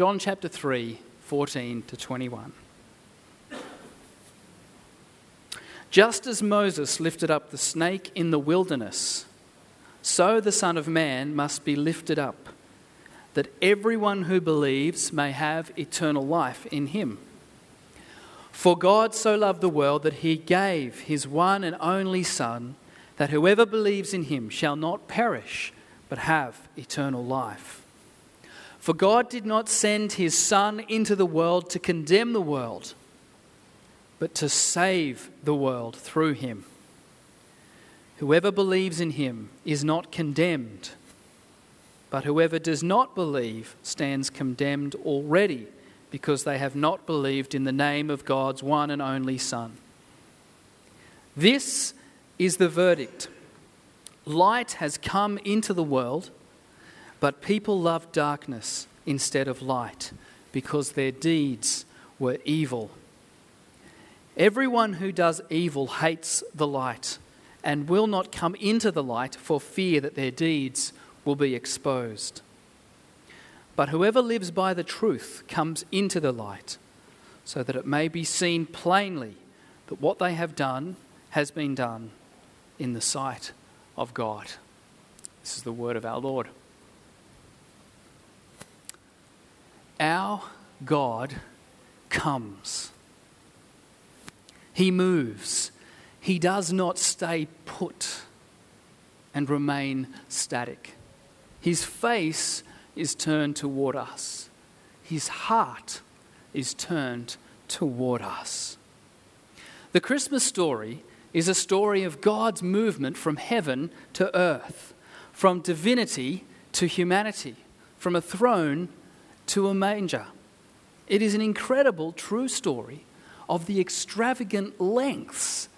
John chapter 3, 14 to 21. Just as Moses lifted up the snake in the wilderness, so the Son of Man must be lifted up, that everyone who believes may have eternal life in him. For God so loved the world that he gave his one and only Son, that whoever believes in him shall not perish, but have eternal life. For God did not send his Son into the world to condemn the world, but to save the world through him. Whoever believes in him is not condemned, but whoever does not believe stands condemned already because they have not believed in the name of God's one and only Son. This is the verdict light has come into the world, but people loved darkness instead of light because their deeds were evil. Everyone who does evil hates the light and will not come into the light for fear that their deeds will be exposed. But whoever lives by the truth comes into the light, so that it may be seen plainly that what they have done has been done in the sight of God. This is the word of our Lord. Our God comes. He moves he does not stay put and remain static. His face is turned toward us, his heart is turned toward us. The Christmas story is a story of God's movement from heaven to earth, from divinity to humanity, from a throne to a manger. It is an incredible, true story of the extravagant lengths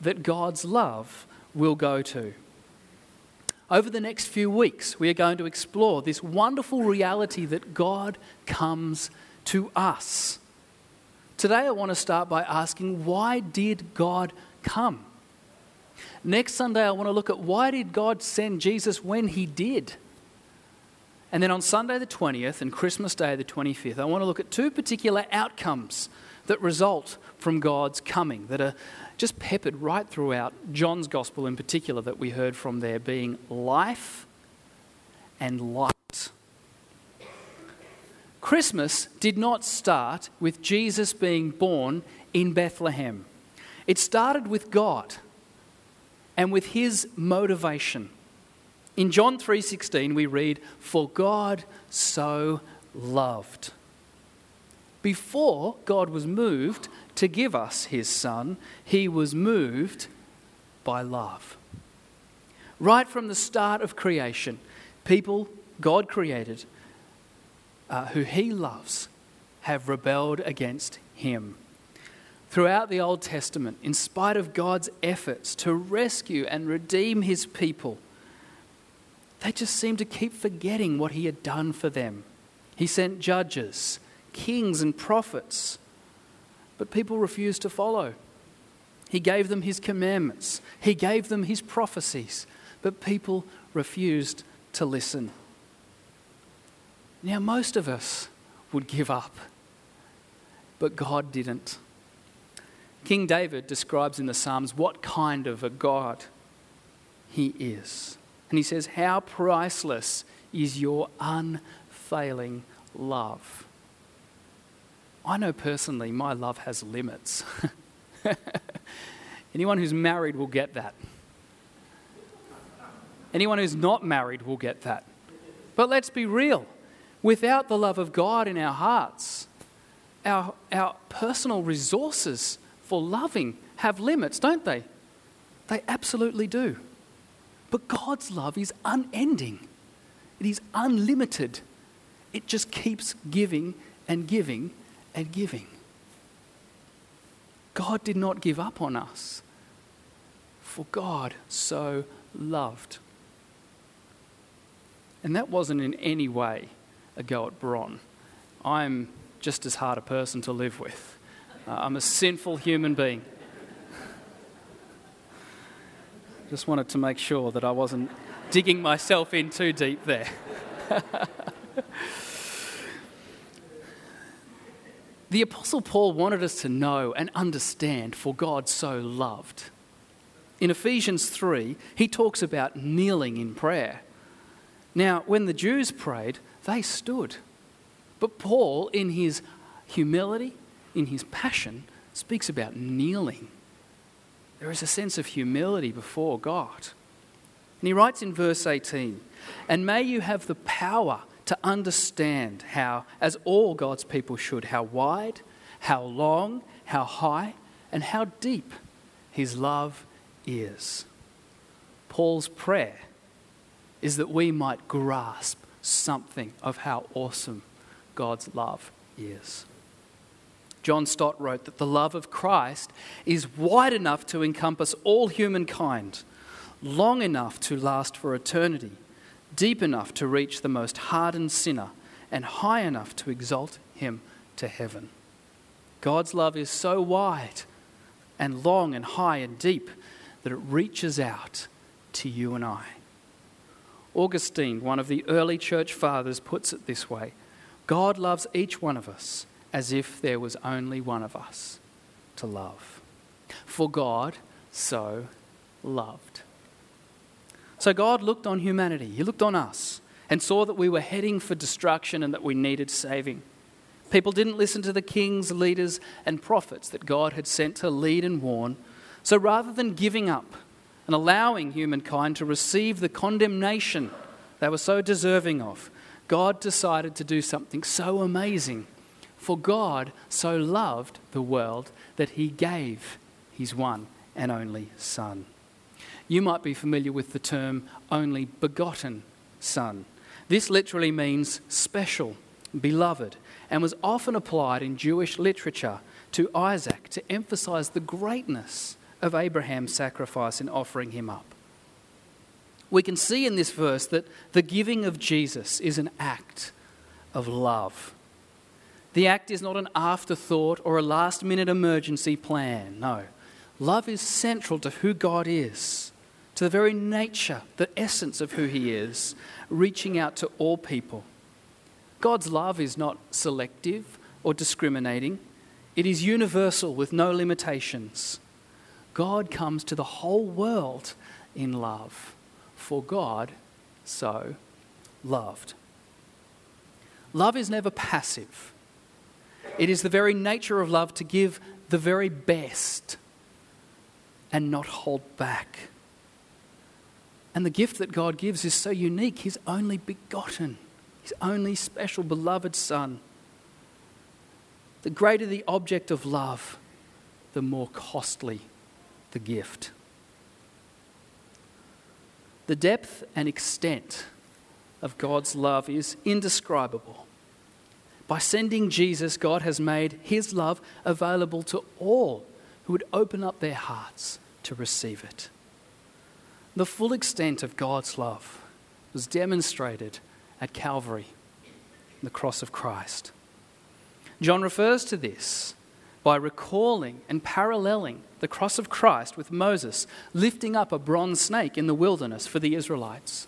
that God's love will go to. Over the next few weeks, we are going to explore this wonderful reality that God comes to us. Today, I want to start by asking why did God come? Next Sunday, I want to look at why did God send Jesus when he did? And then on Sunday the 20th and Christmas Day the 25th, I want to look at two particular outcomes that result from God's coming, that are just peppered right throughout John's gospel in particular, that we heard from there, being life and light. Christmas did not start with Jesus being born in Bethlehem. It started with God and with his motivation. In John 3:16 we read, "For God so loved." Before God was moved to give us his son, he was moved by love. Right from the start of creation, people God created uh, who he loves have rebelled against him. Throughout the Old Testament, in spite of God's efforts to rescue and redeem his people, they just seemed to keep forgetting what he had done for them. He sent judges, kings, and prophets but people refused to follow. He gave them his commandments, he gave them his prophecies, but people refused to listen. Now, most of us would give up, but God didn't. King David describes in the Psalms what kind of a God he is. And he says, How priceless is your unfailing love. I know personally my love has limits. Anyone who's married will get that. Anyone who's not married will get that. But let's be real. Without the love of God in our hearts, our, our personal resources for loving have limits, don't they? They absolutely do. But God's love is unending, it is unlimited. It just keeps giving and giving and giving. God did not give up on us, for God so loved. And that wasn't in any way a go at Bron. I'm just as hard a person to live with. Uh, I'm a sinful human being. Just wanted to make sure that I wasn't digging myself in too deep there. The Apostle Paul wanted us to know and understand, for God so loved. In Ephesians 3, he talks about kneeling in prayer. Now, when the Jews prayed, they stood. But Paul, in his humility, in his passion, speaks about kneeling. There is a sense of humility before God. And he writes in verse 18, And may you have the power to understand how, as all God's people should, how wide, how long, how high, and how deep his love is. Paul's prayer is that we might grasp something of how awesome God's love is. John Stott wrote that the love of Christ is wide enough to encompass all humankind, long enough to last for eternity, deep enough to reach the most hardened sinner, and high enough to exalt him to heaven. God's love is so wide and long and high and deep that it reaches out to you and I. Augustine, one of the early church fathers, puts it this way God loves each one of us as if there was only one of us to love. For God so loved. So God looked on humanity, He looked on us, and saw that we were heading for destruction and that we needed saving. People didn't listen to the kings, leaders, and prophets that God had sent to lead and warn. So rather than giving up and allowing humankind to receive the condemnation they were so deserving of, God decided to do something so amazing. For God so loved the world that he gave his one and only Son. You might be familiar with the term only begotten Son. This literally means special, beloved, and was often applied in Jewish literature to Isaac to emphasize the greatness of Abraham's sacrifice in offering him up. We can see in this verse that the giving of Jesus is an act of love. The act is not an afterthought or a last minute emergency plan. No. Love is central to who God is, to the very nature, the essence of who He is, reaching out to all people. God's love is not selective or discriminating, it is universal with no limitations. God comes to the whole world in love, for God so loved. Love is never passive. It is the very nature of love to give the very best and not hold back. And the gift that God gives is so unique His only begotten, His only special beloved Son. The greater the object of love, the more costly the gift. The depth and extent of God's love is indescribable. By sending Jesus, God has made his love available to all who would open up their hearts to receive it. The full extent of God's love was demonstrated at Calvary, the cross of Christ. John refers to this by recalling and paralleling the cross of Christ with Moses lifting up a bronze snake in the wilderness for the Israelites.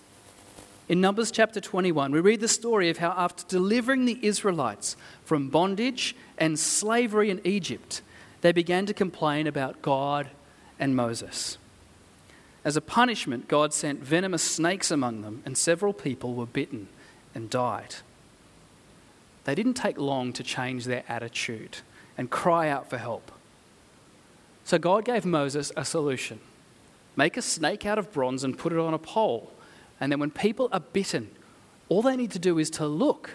In Numbers chapter 21, we read the story of how, after delivering the Israelites from bondage and slavery in Egypt, they began to complain about God and Moses. As a punishment, God sent venomous snakes among them, and several people were bitten and died. They didn't take long to change their attitude and cry out for help. So God gave Moses a solution make a snake out of bronze and put it on a pole. And then when people are bitten, all they need to do is to look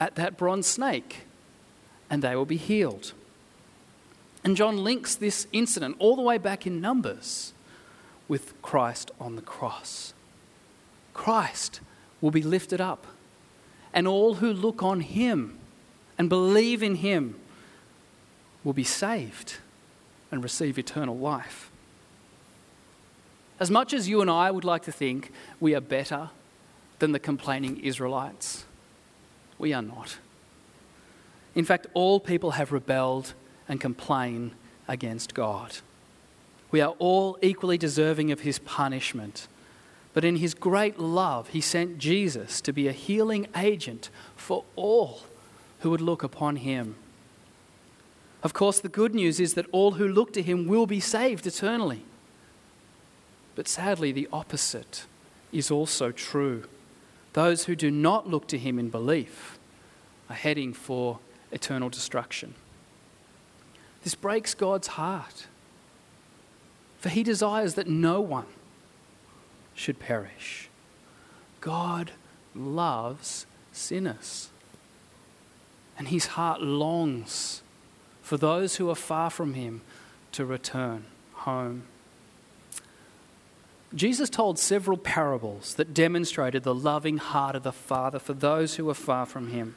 at that bronze snake and they will be healed. And John links this incident all the way back in Numbers with Christ on the cross. Christ will be lifted up, and all who look on him and believe in him will be saved and receive eternal life. As much as you and I would like to think we are better than the complaining Israelites, we are not. In fact, all people have rebelled and complain against God. We are all equally deserving of his punishment. But in his great love, he sent Jesus to be a healing agent for all who would look upon him. Of course, the good news is that all who look to him will be saved eternally. But sadly, the opposite is also true. Those who do not look to him in belief are heading for eternal destruction. This breaks God's heart, for he desires that no one should perish. God loves sinners, and his heart longs for those who are far from him to return home. Jesus told several parables that demonstrated the loving heart of the Father for those who were far from him.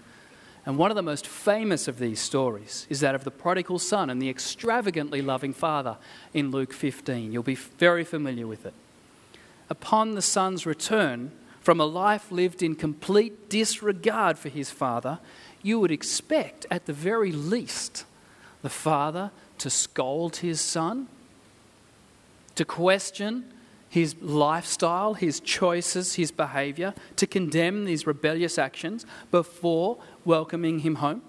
And one of the most famous of these stories is that of the prodigal son and the extravagantly loving father in Luke 15. You'll be very familiar with it. Upon the son's return from a life lived in complete disregard for his father, you would expect, at the very least, the father to scold his son, to question his lifestyle, his choices, his behavior, to condemn these rebellious actions before welcoming him home.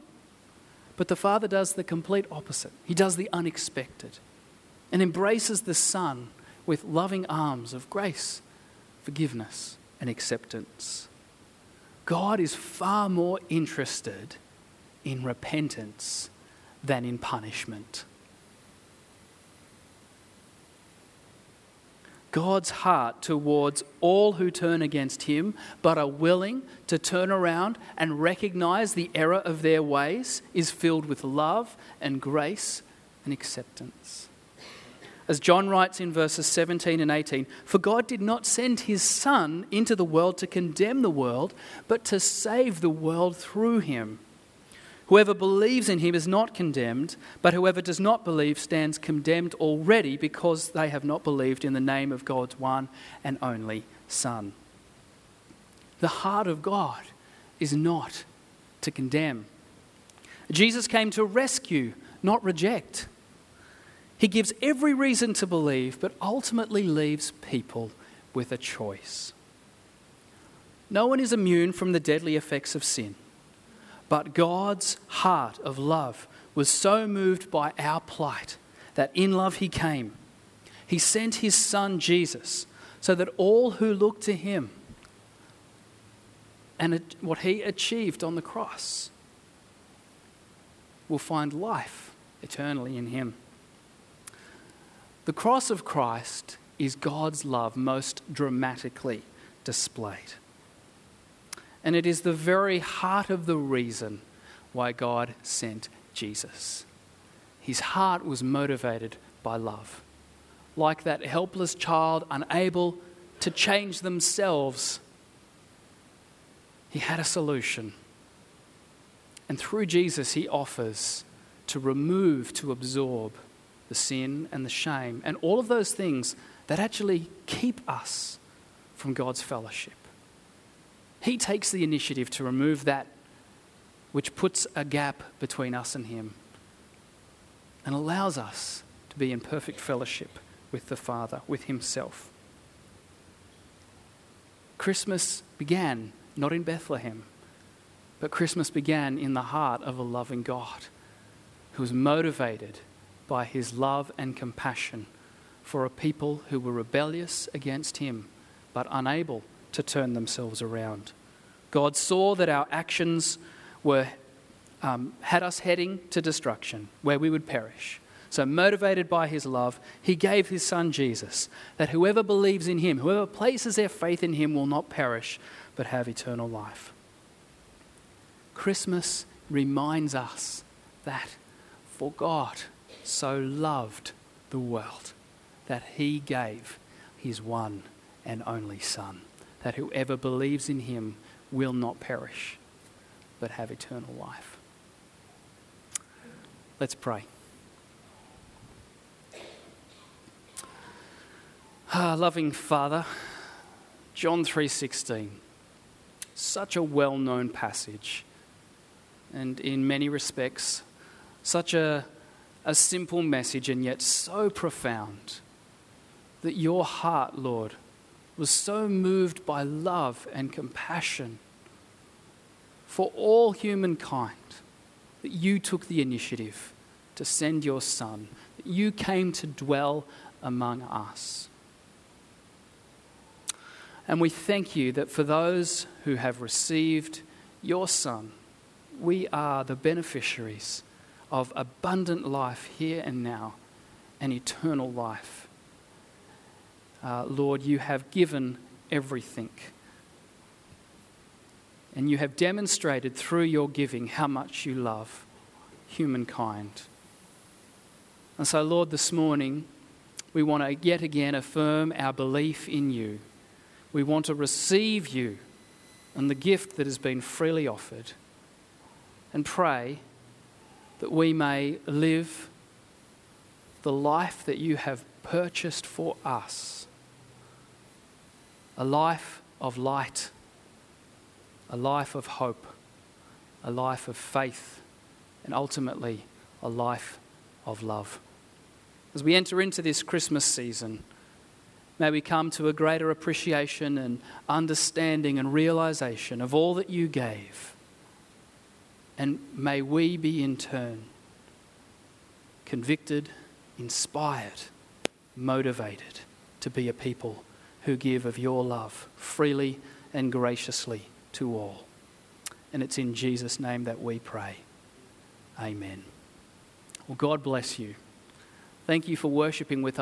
But the father does the complete opposite. He does the unexpected and embraces the son with loving arms of grace, forgiveness, and acceptance. God is far more interested in repentance than in punishment. God's heart towards all who turn against Him but are willing to turn around and recognize the error of their ways is filled with love and grace and acceptance. As John writes in verses 17 and 18, for God did not send His Son into the world to condemn the world, but to save the world through Him. Whoever believes in him is not condemned, but whoever does not believe stands condemned already because they have not believed in the name of God's one and only Son. The heart of God is not to condemn. Jesus came to rescue, not reject. He gives every reason to believe, but ultimately leaves people with a choice. No one is immune from the deadly effects of sin. But God's heart of love was so moved by our plight that in love he came. He sent his son Jesus so that all who look to him and what he achieved on the cross will find life eternally in him. The cross of Christ is God's love most dramatically displayed. And it is the very heart of the reason why God sent Jesus. His heart was motivated by love. Like that helpless child unable to change themselves, he had a solution. And through Jesus, he offers to remove, to absorb the sin and the shame and all of those things that actually keep us from God's fellowship. He takes the initiative to remove that which puts a gap between us and Him and allows us to be in perfect fellowship with the Father, with Himself. Christmas began not in Bethlehem, but Christmas began in the heart of a loving God who was motivated by his love and compassion for a people who were rebellious against him but unable to turn themselves around. God saw that our actions were, um, had us heading to destruction, where we would perish. So, motivated by his love, he gave his son Jesus, that whoever believes in him, whoever places their faith in him, will not perish, but have eternal life. Christmas reminds us that for God so loved the world that he gave his one and only Son that whoever believes in him will not perish, but have eternal life. Let's pray. Ah, loving Father, John 3:16. Such a well-known passage and in many respects such a, a simple message and yet so profound that your heart, Lord, was so moved by love and compassion for all humankind that you took the initiative to send your Son. that You came to dwell among us. And we thank you that for those who have received your Son, we are the beneficiaries of abundant life here and now and eternal life. Uh, Lord, you have given everything. And you have demonstrated through your giving how much you love humankind. And so, Lord, this morning, we want to yet again affirm our belief in you. We want to receive you and the gift that has been freely offered and pray that we may live the life that you have purchased for us a life of light, a life of hope, a life of faith, and ultimately a life of love. As we enter into this Christmas season, may we come to a greater appreciation and understanding and realization of all that you gave. And may we be in turn convicted, inspired, motivated to be a people who give of your love freely and graciously to all. And it's in Jesus' name that we pray. Amen. Well, God bless you. Thank you for worshipping with us.